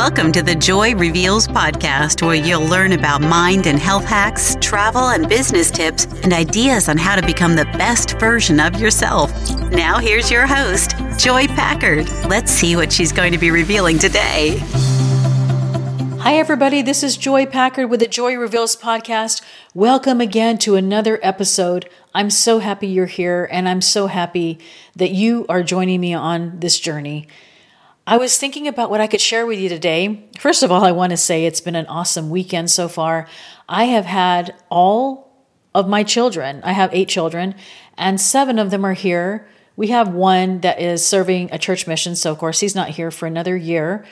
Welcome to the Joy Reveals podcast, where you'll learn about mind and health hacks, travel and business tips, and ideas on how to become the best version of yourself. Now, here's your host, Joy Packard. Let's see what she's going to be revealing today. Hi, everybody. This is Joy Packard with the Joy Reveals podcast. Welcome again to another episode. I'm so happy you're here, and I'm so happy that you are joining me on this journey. I was thinking about what I could share with you today. First of all, I want to say it's been an awesome weekend so far. I have had all of my children, I have eight children, and seven of them are here. We have one that is serving a church mission, so of course he's not here for another year.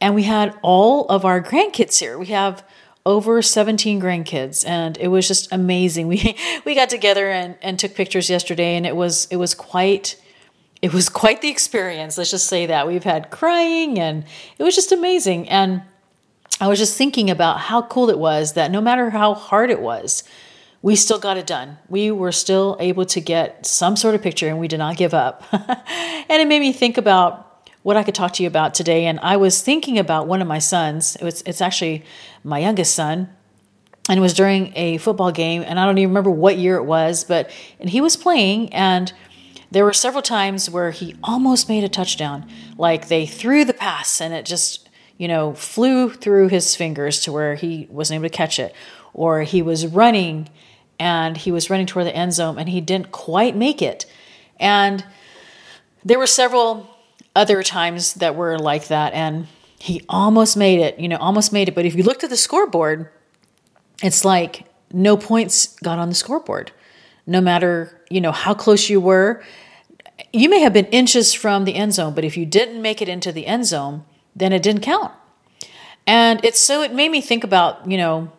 And we had all of our grandkids here. We have over 17 grandkids and it was just amazing. We we got together and, and took pictures yesterday and it was it was quite it was quite the experience. Let's just say that. We've had crying and it was just amazing. And I was just thinking about how cool it was that no matter how hard it was, we still got it done. We were still able to get some sort of picture and we did not give up. and it made me think about what I could talk to you about today. And I was thinking about one of my sons. It was, it's actually my youngest son. And it was during a football game. And I don't even remember what year it was, but and he was playing and there were several times where he almost made a touchdown. Like they threw the pass and it just, you know, flew through his fingers to where he wasn't able to catch it. Or he was running and he was running toward the end zone and he didn't quite make it. And there were several other times that were like that. And he almost made it, you know, almost made it. But if you looked at the scoreboard, it's like no points got on the scoreboard no matter you know how close you were you may have been inches from the end zone, but if you didn't make it into the end zone, then it didn't count. And it's so it made me think about, you know,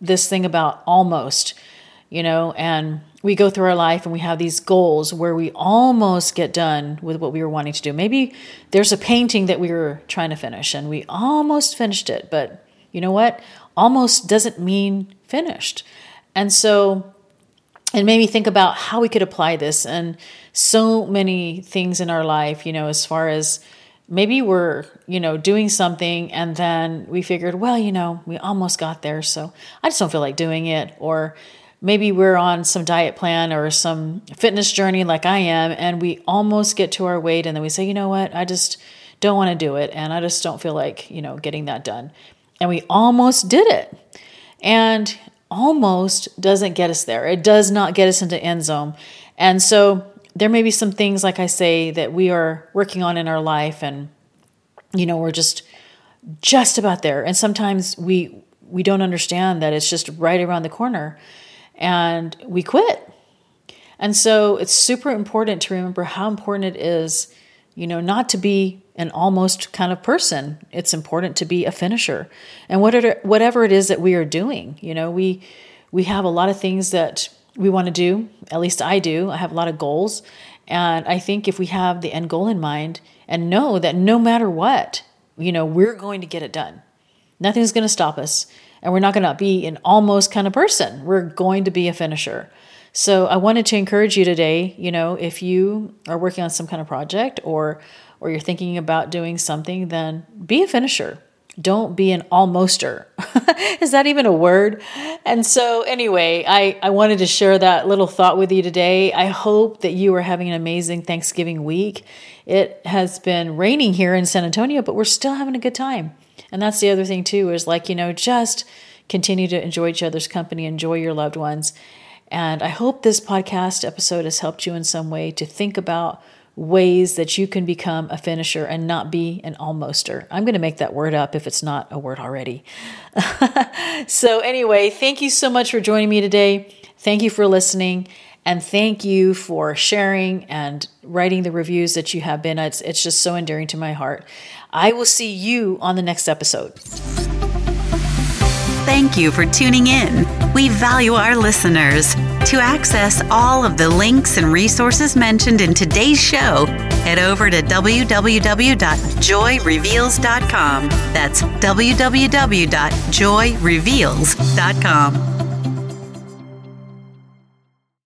this thing about almost, you know, and we go through our life and we have these goals where we almost get done with what we were wanting to do. Maybe there's a painting that we were trying to finish and we almost finished it, but you know what? Almost doesn't mean finished. And so it made me think about how we could apply this and so many things in our life, you know, as far as maybe we're, you know, doing something and then we figured, well, you know, we almost got there, so I just don't feel like doing it. Or maybe we're on some diet plan or some fitness journey like I am, and we almost get to our weight and then we say, you know what, I just don't want to do it and I just don't feel like, you know, getting that done. And we almost did it. And almost doesn't get us there. It does not get us into end zone. And so there may be some things, like I say, that we are working on in our life, and you know, we're just just about there. And sometimes we we don't understand that it's just right around the corner, and we quit. And so it's super important to remember how important it is, you know, not to be an almost kind of person. It's important to be a finisher. And whatever it is that we are doing, you know, we we have a lot of things that we want to do. At least I do. I have a lot of goals. And I think if we have the end goal in mind and know that no matter what, you know, we're going to get it done. Nothing's going to stop us. And we're not going to be an almost kind of person. We're going to be a finisher. So I wanted to encourage you today, you know, if you are working on some kind of project or or you're thinking about doing something, then be a finisher. Don't be an almoster. Is that even a word? And so, anyway, I, I wanted to share that little thought with you today. I hope that you are having an amazing Thanksgiving week. It has been raining here in San Antonio, but we're still having a good time. And that's the other thing, too, is like, you know, just continue to enjoy each other's company, enjoy your loved ones. And I hope this podcast episode has helped you in some way to think about ways that you can become a finisher and not be an almoster. I'm going to make that word up if it's not a word already. so, anyway, thank you so much for joining me today. Thank you for listening. And thank you for sharing and writing the reviews that you have been. It's, it's just so endearing to my heart. I will see you on the next episode. Thank you for tuning in. We value our listeners. To access all of the links and resources mentioned in today's show, head over to www.joyreveals.com. That's www.joyreveals.com.